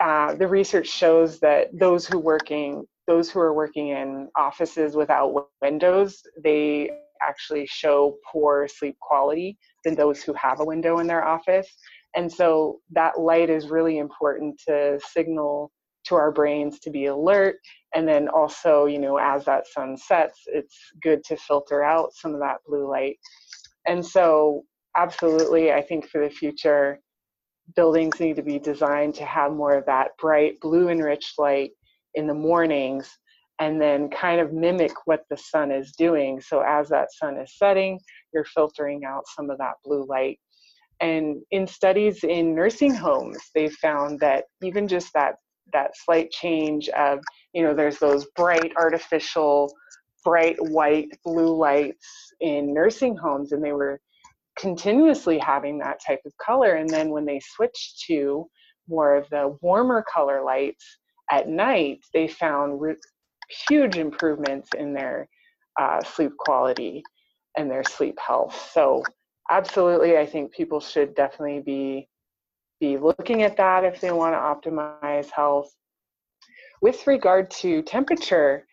uh, the research shows that those who working those who are working in offices without windows, they actually show poor sleep quality than those who have a window in their office. And so that light is really important to signal to our brains to be alert. And then also, you know, as that sun sets, it's good to filter out some of that blue light. And so, absolutely, I think for the future, buildings need to be designed to have more of that bright blue enriched light in the mornings and then kind of mimic what the sun is doing. So as that sun is setting, you're filtering out some of that blue light. And in studies in nursing homes, they found that even just that that slight change of, you know, there's those bright artificial bright white blue lights in nursing homes and they were continuously having that type of color. And then when they switched to more of the warmer color lights at night, they found re- huge improvements in their uh, sleep quality and their sleep health. So, absolutely, I think people should definitely be be looking at that if they want to optimize health. With regard to temperature,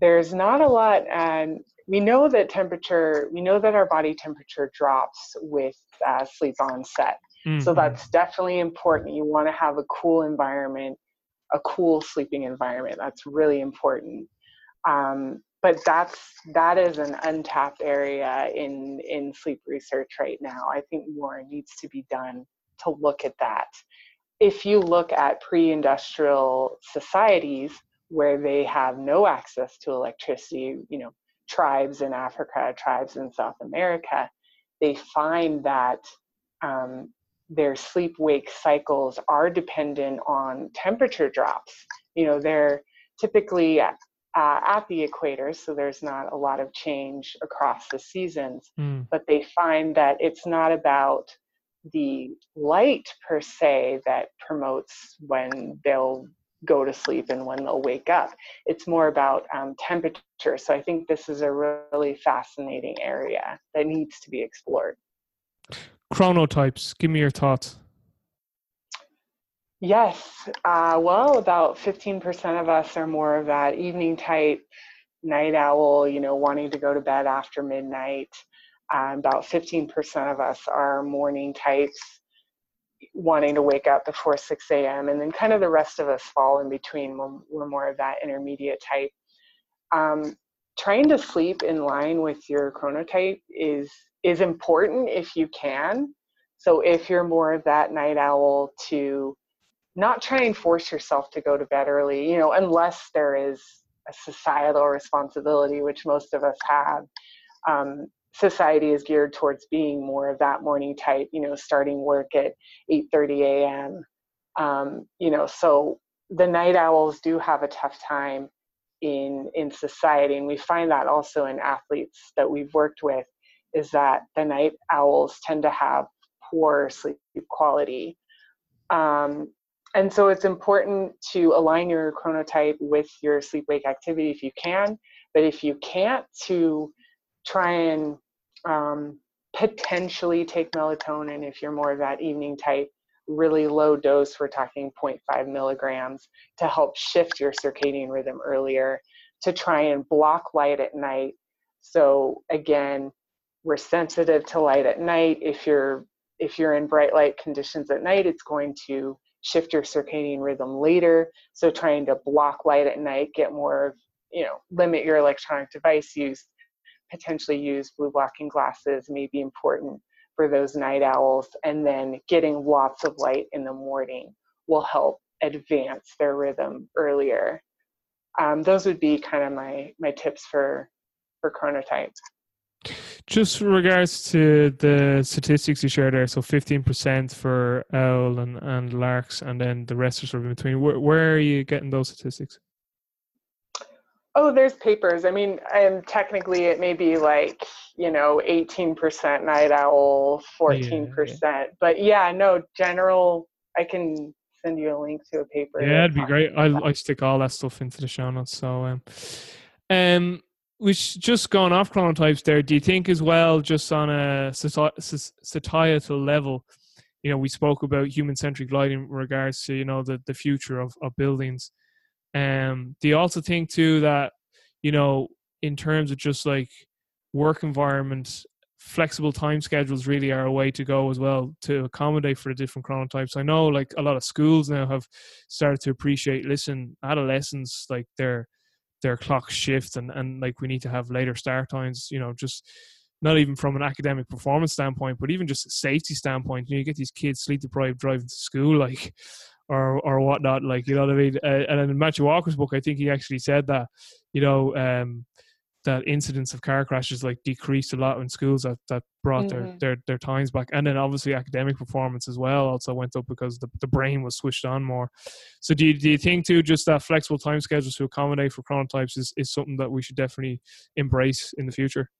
there's not a lot, and we know that temperature, we know that our body temperature drops with uh, sleep onset. Mm-hmm. So that's definitely important. You want to have a cool environment, a cool sleeping environment. That's really important. Um, but that's that is an untapped area in in sleep research right now. I think more needs to be done to look at that. If you look at pre-industrial societies where they have no access to electricity, you know, tribes in Africa, tribes in South America, they find that um, their sleep wake cycles are dependent on temperature drops. You know, they're typically uh, at the equator, so there's not a lot of change across the seasons, mm. but they find that it's not about the light per se that promotes when they'll go to sleep and when they'll wake up. It's more about um, temperature. So I think this is a really fascinating area that needs to be explored. Chronotypes, give me your thoughts. Yes. Uh, well, about 15% of us are more of that evening type, night owl, you know, wanting to go to bed after midnight. Uh, about 15% of us are morning types, wanting to wake up before 6 a.m. And then kind of the rest of us fall in between. We're, we're more of that intermediate type. Um, trying to sleep in line with your chronotype is is important if you can. So if you're more of that night owl to not try and force yourself to go to bed early, you know, unless there is a societal responsibility, which most of us have. Um, society is geared towards being more of that morning type, you know, starting work at 8:30 a.m. Um, you know, so the night owls do have a tough time in in society, and we find that also in athletes that we've worked with, is that the night owls tend to have poor sleep quality. Um, and so it's important to align your chronotype with your sleep wake activity if you can, but if you can't, to try and um, potentially take melatonin if you're more of that evening type really low dose we're talking 0.5 milligrams to help shift your circadian rhythm earlier to try and block light at night so again we're sensitive to light at night if you're if you're in bright light conditions at night it's going to shift your circadian rhythm later so trying to block light at night get more of, you know limit your electronic device use potentially use blue blocking glasses may be important for those night owls. And then getting lots of light in the morning will help advance their rhythm earlier. Um, those would be kind of my my tips for for chronotype. Just regards to the statistics you shared there, so fifteen percent for owl and, and larks, and then the rest are sort of in between. Where, where are you getting those statistics? Oh, there's papers. I mean, and technically it may be like, you know, 18% night owl, 14%. Yeah, yeah. But yeah, no, general, I can send you a link to a paper. Yeah, that'd be great. I'll, i stick all that stuff into the show notes. So, um, um, which just gone off chronotypes there. Do you think as well, just on a societal level, you know, we spoke about human centric lighting in regards to, you know, the, the future of, of buildings. Um, do you also think too that you know in terms of just like work environment, flexible time schedules really are a way to go as well to accommodate for the different chronotypes. I know like a lot of schools now have started to appreciate. Listen, adolescents like their their clock shift and and like we need to have later start times. You know, just not even from an academic performance standpoint, but even just a safety standpoint. You, know, you get these kids sleep deprived driving to school, <laughs> like or or whatnot. Like you know what I mean. Uh, and in Matthew Walker's book, I think he actually said that you know um, that incidents of car crashes like decreased a lot in schools that that brought mm-hmm. their, their their times back. And then obviously academic performance as well also went up because the the brain was switched on more. So do you, do you think too just that flexible time schedules to accommodate for chronotypes is is something that we should definitely embrace in the future?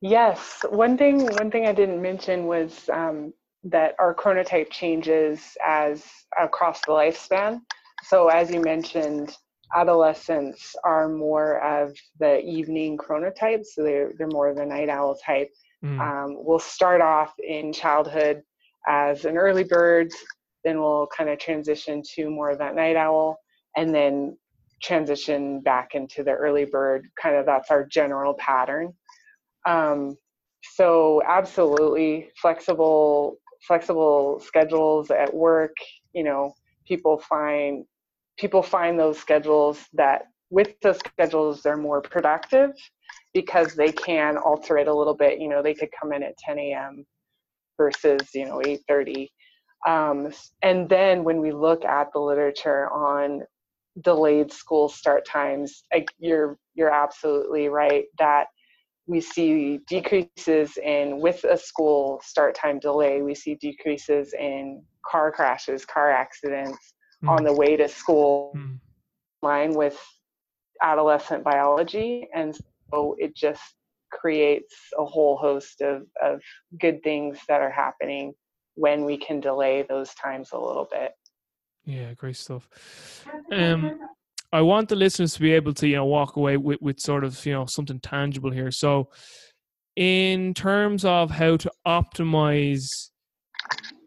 Yes, one thing one thing I didn't mention was um, that our chronotype changes as across the lifespan. So as you mentioned, adolescents are more of the evening chronotype, so they're they're more of the night owl type. Mm. Um, we'll start off in childhood as an early bird, then we'll kind of transition to more of that night owl, and then transition back into the early bird. Kind of that's our general pattern. Um, so absolutely flexible flexible schedules at work you know people find people find those schedules that with those schedules they're more productive because they can alter it a little bit. You know they could come in at 10 a.m versus you know 8.30 um, and then when we look at the literature on delayed school start times you're you're absolutely right that we see decreases in with a school start time delay we see decreases in car crashes car accidents mm. on the way to school mm. line with adolescent biology and so it just creates a whole host of, of good things that are happening when we can delay those times a little bit yeah great stuff um I want the listeners to be able to, you know, walk away with, with sort of, you know, something tangible here. So, in terms of how to optimize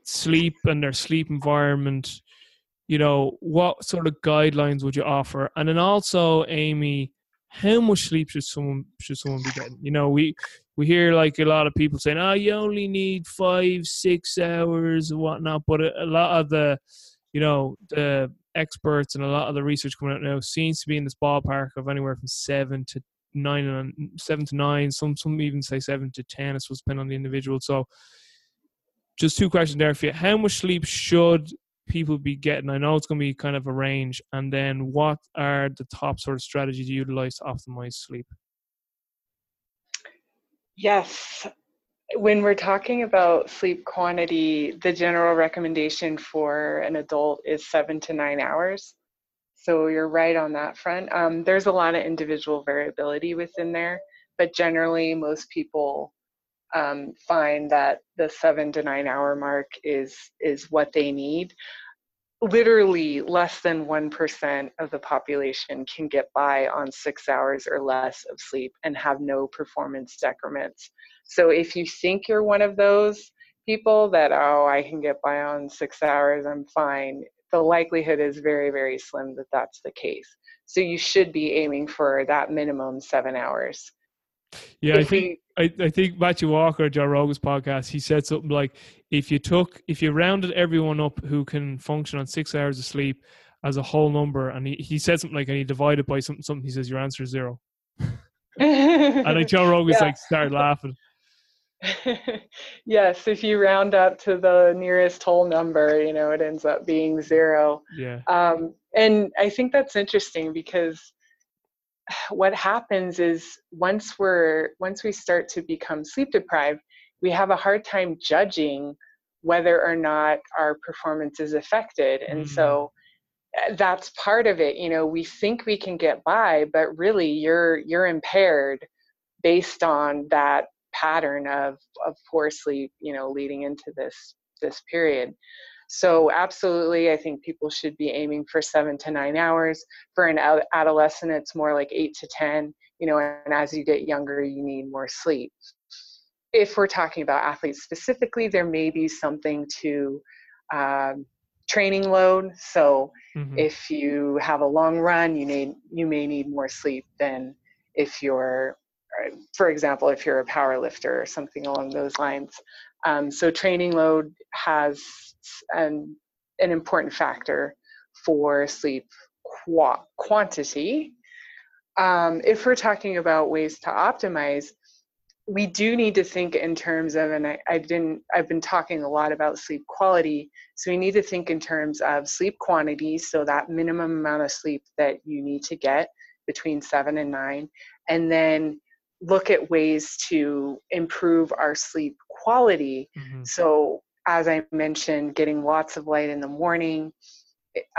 sleep and their sleep environment, you know, what sort of guidelines would you offer? And then also, Amy, how much sleep should someone should someone be getting? You know, we we hear like a lot of people saying, "Oh, you only need five, six hours and whatnot," but a, a lot of the, you know, the experts and a lot of the research coming out now seems to be in this ballpark of anywhere from seven to nine and seven to nine. Some some even say seven to ten. It's was depend on the individual. So, just two questions there for you: How much sleep should people be getting? I know it's going to be kind of a range. And then, what are the top sort of strategies you utilize to optimize sleep? Yes, when we're talking about sleep quantity, the general recommendation for an adult is seven to nine hours. So you're right on that front. Um, there's a lot of individual variability within there, but generally, most people um, find that the seven to nine hour mark is is what they need literally less than 1% of the population can get by on six hours or less of sleep and have no performance decrements. So if you think you're one of those people that, oh, I can get by on six hours, I'm fine, the likelihood is very, very slim that that's the case. So you should be aiming for that minimum seven hours. Yeah, I think I, I think Matthew Walker, Joe Rogan's podcast, he said something like, if you took, if you rounded everyone up who can function on six hours of sleep as a whole number, and he, he said something like, and he divided by something, something, he says, your answer is zero. <laughs> and like Joe Rogan's yeah. like, started laughing. <laughs> yes, if you round up to the nearest whole number, you know, it ends up being zero. Yeah. Um, and I think that's interesting because <sighs> what happens is once we're once we start to become sleep deprived we have a hard time judging whether or not our performance is affected and mm-hmm. so that's part of it you know we think we can get by but really you're you're impaired based on that pattern of of poor sleep you know leading into this this period so absolutely i think people should be aiming for seven to nine hours for an adolescent it's more like eight to ten you know and as you get younger you need more sleep if we're talking about athletes specifically there may be something to um, training load. So mm-hmm. if you have a long run, you need you may need more sleep than if you're, uh, for example, if you're a power lifter or something along those lines. Um, so training load has an an important factor for sleep qu- quantity. Um, if we're talking about ways to optimize, we do need to think in terms of, and I, I didn't, I've been talking a lot about sleep quality. So we need to think in terms of sleep quantity. So that minimum amount of sleep that you need to get between seven and nine, and then look at ways to improve our sleep quality. Mm-hmm. So as I mentioned, getting lots of light in the morning,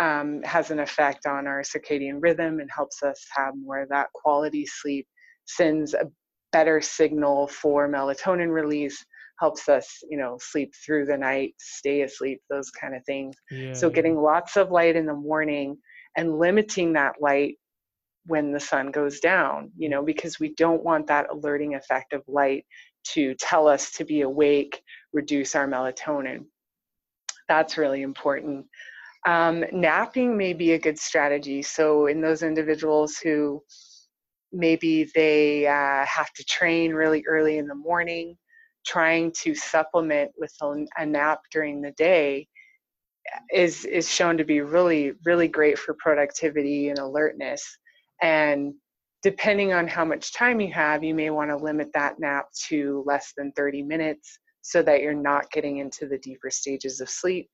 um, has an effect on our circadian rhythm and helps us have more of that quality sleep sends a better signal for melatonin release helps us you know sleep through the night stay asleep those kind of things yeah, so getting lots of light in the morning and limiting that light when the sun goes down you know because we don't want that alerting effect of light to tell us to be awake reduce our melatonin. That's really important. Um, napping may be a good strategy. So in those individuals who maybe they uh, have to train really early in the morning trying to supplement with a, a, nap during the day is is shown to be really really great for productivity and alertness and depending on how much time you have you may want to limit that nap to less than 30 minutes so that you're not getting into the deeper stages of sleep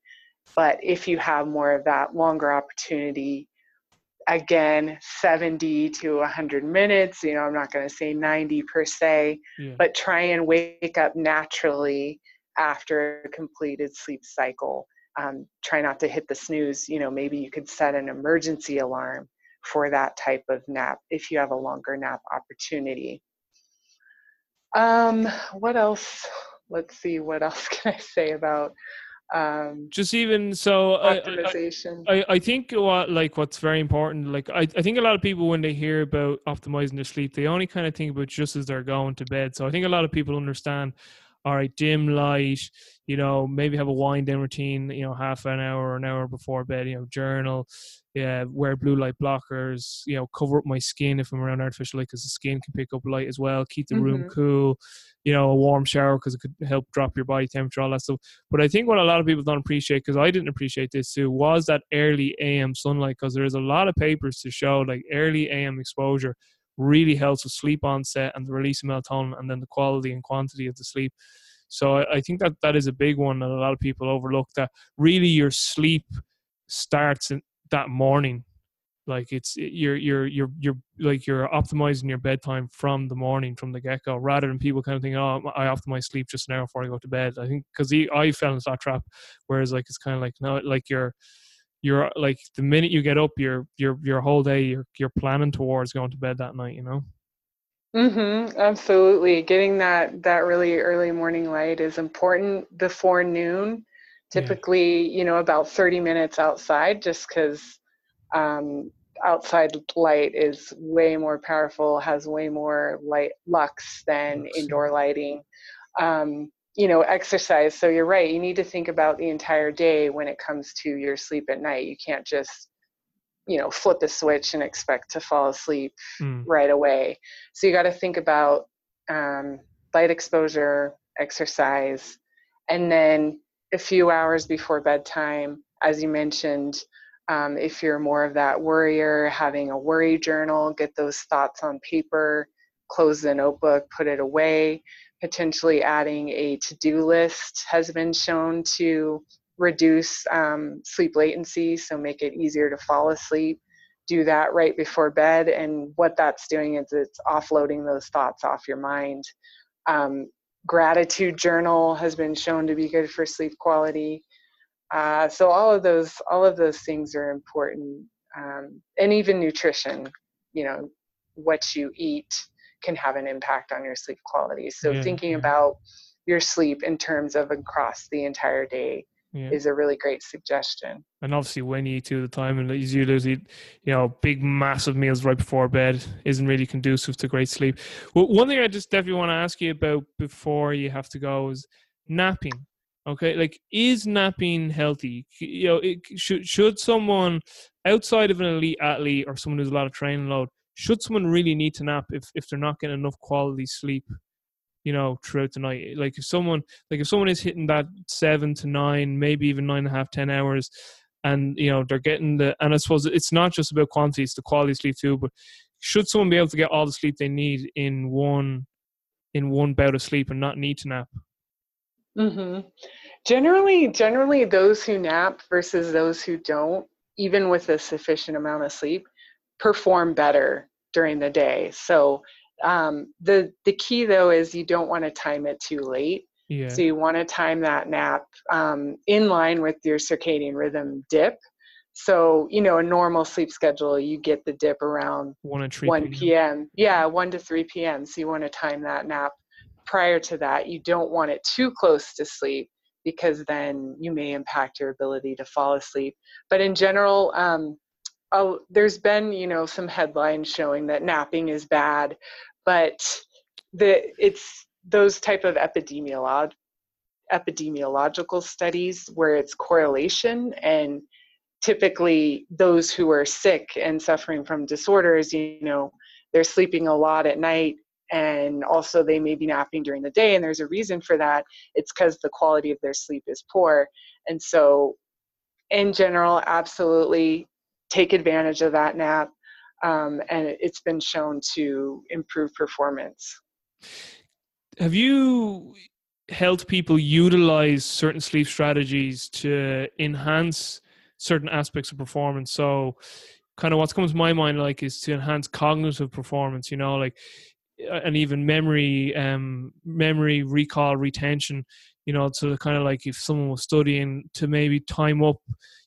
but if you have more of that longer opportunity again 70 to 100 minutes you know i'm not going to say 90 per se yeah. but try and wake up naturally after a completed sleep cycle um, try not to hit the snooze you know maybe you could set an emergency alarm for that type of nap if you have a longer nap opportunity. Um, what else? Let's see what else <laughs> can i say about um, just even so optimization I, I, I, think what like what's very important like I, I think a lot of people when they hear about optimizing their sleep they only kind of think about just as they're going to bed. So i think a lot of people understand all right dim light you know maybe have a wind down routine you know half an hour or an hour before bed you know journal yeah, wear blue light blockers, you know, cover up my skin if I'm around artificial light because the skin can pick up light as well. Keep the mm-hmm. room cool, you know, a warm shower because it could help drop your body temperature, all that stuff. But I think what a lot of people don't appreciate, because I didn't appreciate this too, was that early AM sunlight because there is a lot of papers to show like early AM exposure really helps with sleep onset and the release of melatonin and then the quality and quantity of the sleep. So I, I think that that is a big one that a lot of people overlook that really your sleep starts in, that morning like it's you're you're you're you're like you're optimizing your bedtime from the morning from the get-go rather than people kind of thinking oh i optimize sleep just an hour before i go to bed i think because i fell into that trap whereas like it's kind of like no like you're you're like the minute you get up your your your whole day you're you're planning towards going to bed that night you know? Mhm absolutely. Getting that that really early morning light is important before noon. Typically yeah. you know about 30 minutes outside just because um, outside light is way more powerful has way more light lux than lux. indoor lighting. Um, you know exercise so you're right you need to think about the entire day when it comes to your sleep at night you can't just you know flip the switch and expect to fall asleep mm. right away so you got to think about um, light exposure exercise and then a few hours before bedtime, as you mentioned, um, if you're more of that worrier, having a worry journal, get those thoughts on paper, close the notebook, put it away. Potentially adding a to do list has been shown to reduce um, sleep latency, so make it easier to fall asleep. Do that right before bed, and what that's doing is it's offloading those thoughts off your mind. Um, gratitude journal has been shown to be good for sleep quality. Uh, so all of those all of those things are important, um, and even nutrition. You know, what you eat can have an impact on your sleep quality. So yeah, thinking about your sleep in terms of across the entire day yeah. is a really great suggestion. And obviously, when you eat two at a time, and as you lose, eat, you know, big massive meals right before bed isn't really conducive to great sleep. Well, one thing I just definitely want to ask you about before you have to go is napping. Okay, like is napping healthy? You know, it, should should someone outside of an elite athlete or someone who's a lot of training load, should someone really need to nap if if they're not getting enough quality sleep you know, throughout the night. Like if someone, like if someone is hitting that seven to nine, maybe even nine and a half, ten hours, and you know they're getting the, and I suppose it's not just about quantity; it's the quality sleep too. But should someone be able to get all the sleep they need in one, in one bout of sleep and not need to nap? hmm Generally, generally, those who nap versus those who don't, even with a sufficient amount of sleep, perform better during the day. So um, the the key though is you don't want to time it too late. Yeah. So you want to time that nap um, in line with your circadian rhythm dip. So you know a normal sleep schedule, you get the dip around 1 and 3 1 p.m. Yeah, 1 to 3 p.m. So you want to time that nap prior to that. You don't want it too close to sleep because then you may impact your ability to fall asleep. But in general, um, uh, there's been you know some headlines showing that napping is bad but the it's those type of epidemiolog epidemiological studies where it's correlation and typically those who are sick and suffering from disorders you know they're sleeping a lot at night and also they may be napping during the day and there's a reason for that. It's because the quality of their sleep is poor. And so in general absolutely take advantage of that nap um, and it's been shown to improve performance. Have you helped people utilize certain sleep strategies to enhance certain aspects of performance? So, kind of what's comes to my mind like is to enhance cognitive performance. You know, like and even memory, um, memory, recall, retention. You know, to kind of like if someone was studying to maybe time up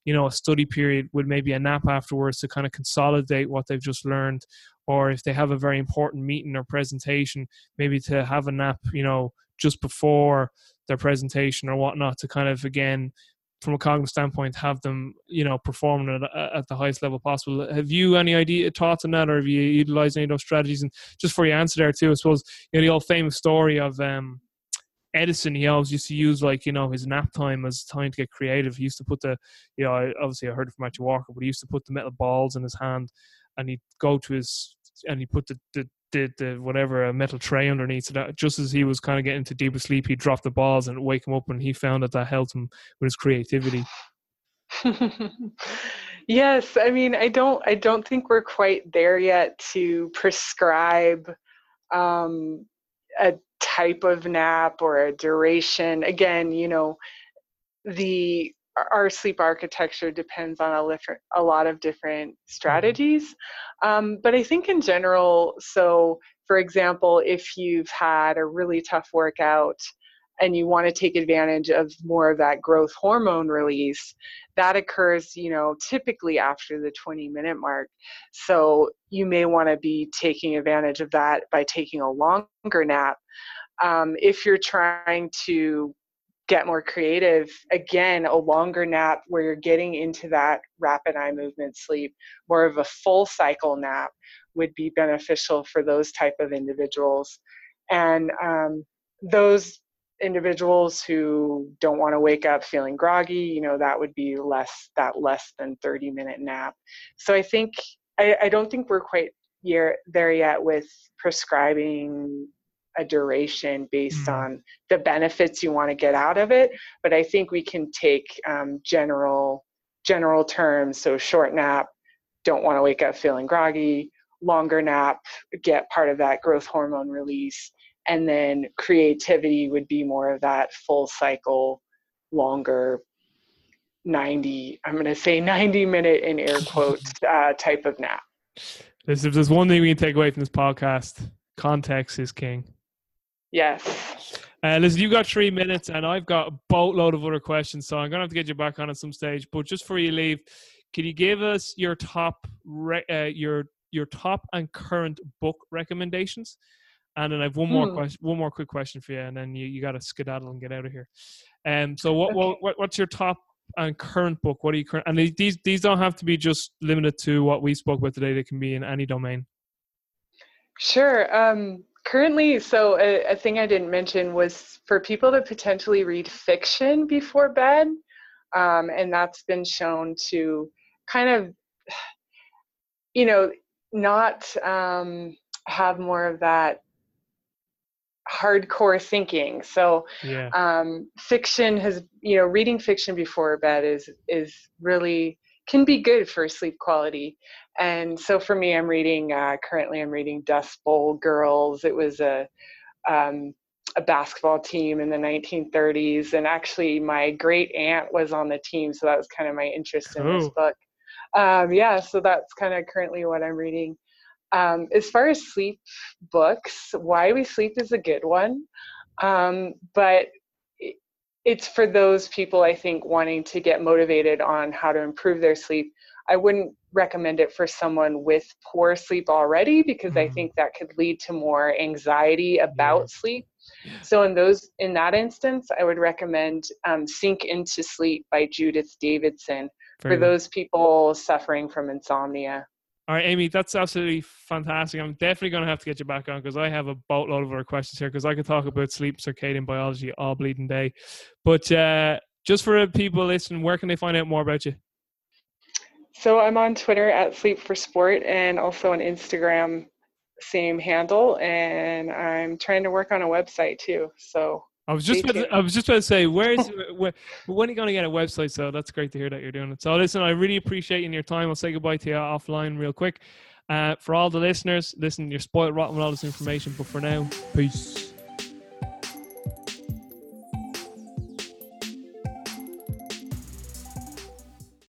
you know a study period with maybe a nap afterwards to kind of consolidate what they've just learned. Or if they have a very important meeting or presentation maybe to have a nap you know just before their presentation or whatnot to kind of again from a cognitive standpoint have them you know performing at, at the highest level possible. Have you any idea thoughts on that or have you utilized any of those strategies? And just for your answer there too i suppose you know the old famous story of um Edison, he always used to use like you know his nap time as time to get creative. He used to put the, you know, obviously I heard it from Matthew Walker, but he used to put the metal balls in his hand, and he'd go to his and he put the the, the, the whatever a metal tray underneath. So that just as he was kind of getting into deeper sleep, he'd drop the balls and wake him up, and he found that that helped him with his creativity. <laughs> yes, I mean I don't I don't think we're quite there yet to prescribe um, a type of nap or a duration. Again, you know, the our sleep architecture depends on a, different, a lot of different mm-hmm. strategies. Um, but I think in general, so for example, if you've had a really tough workout and you want to take advantage of more of that growth hormone release, that occurs, you know, typically after the 20 minute mark. So you may want to be taking advantage of that by taking a longer nap um, if you're trying to get more creative, again, a longer nap where you're getting into that rapid eye movement sleep, more of a full cycle nap would be beneficial for those type of individuals. And um, those individuals who don't want to wake up feeling groggy, you know, that would be less that less than 30 minute nap. So I think I, I don't think we're quite year, there yet with prescribing a duration based mm-hmm. on the benefits you want to get out of it but i think we can take um, general general terms so short nap don't want to wake up feeling groggy longer nap get part of that growth hormone release and then creativity would be more of that full cycle longer 90 i'm going to say <laughs> 90 minute in air quotes <laughs> uh, type of nap this if there's one thing we can take away from this podcast context is king Yes. Uh, listen, you got three minutes, and I've got a boatload of other questions, so I'm gonna have to get you back on at some stage. But just before you leave, can you give us your top, re- uh, your your top and current book recommendations? And then I have one more Hmm. question, one more quick question for you, and then you, you got to skedaddle and get out of here. Um, so what, what Okay. what what's your top and current book? What are you current? And these these don't have to be just limited to what we spoke about today. They can be in any domain. Sure. Um, currently, so a, a thing I didn't mention was for people to potentially read fiction before bed. Um, and that's been shown to kind of, you know, not um, have more of that hardcore thinking. So Yeah. um, fiction has you know reading fiction before bed is is really can be good for sleep quality. And so for me i'm reading uh, currently i'm reading dust bowl girls. It was a um, a basketball team in the 1930s and actually my great aunt was on the team so that was kind of my interest in this book. Um, yeah so that's kind of currently what i'm reading um, as far as sleep books why we sleep is a good one. Um, but it's for those people i think wanting to get motivated on how to improve their sleep. I wouldn't recommend it for someone with poor sleep already because i Mhm. think that could lead to more anxiety about sleep. So in those in that instance i would recommend um, sink into sleep by judith davidson Very for those people suffering from insomnia All right, Amy, that's absolutely fantastic. I'm definitely going to have to get you back on because I have a boatload of other questions here because I could talk about sleep, circadian biology all bleeding day. But uh, just for people listening, where can they find out more about you? So I'm on Twitter at Sleep for Sport and also on Instagram, same handle. And I'm trying to work on a website too. So I was just about to. I was just about to say, where's where, <laughs> when are you going to get a website? So that's great to hear that you're doing it. So listen, I really appreciate you and your time. I'll say goodbye to you offline real quick. Uh, for all the listeners, listen, you're spoiled rotten with all this information. But for now, peace.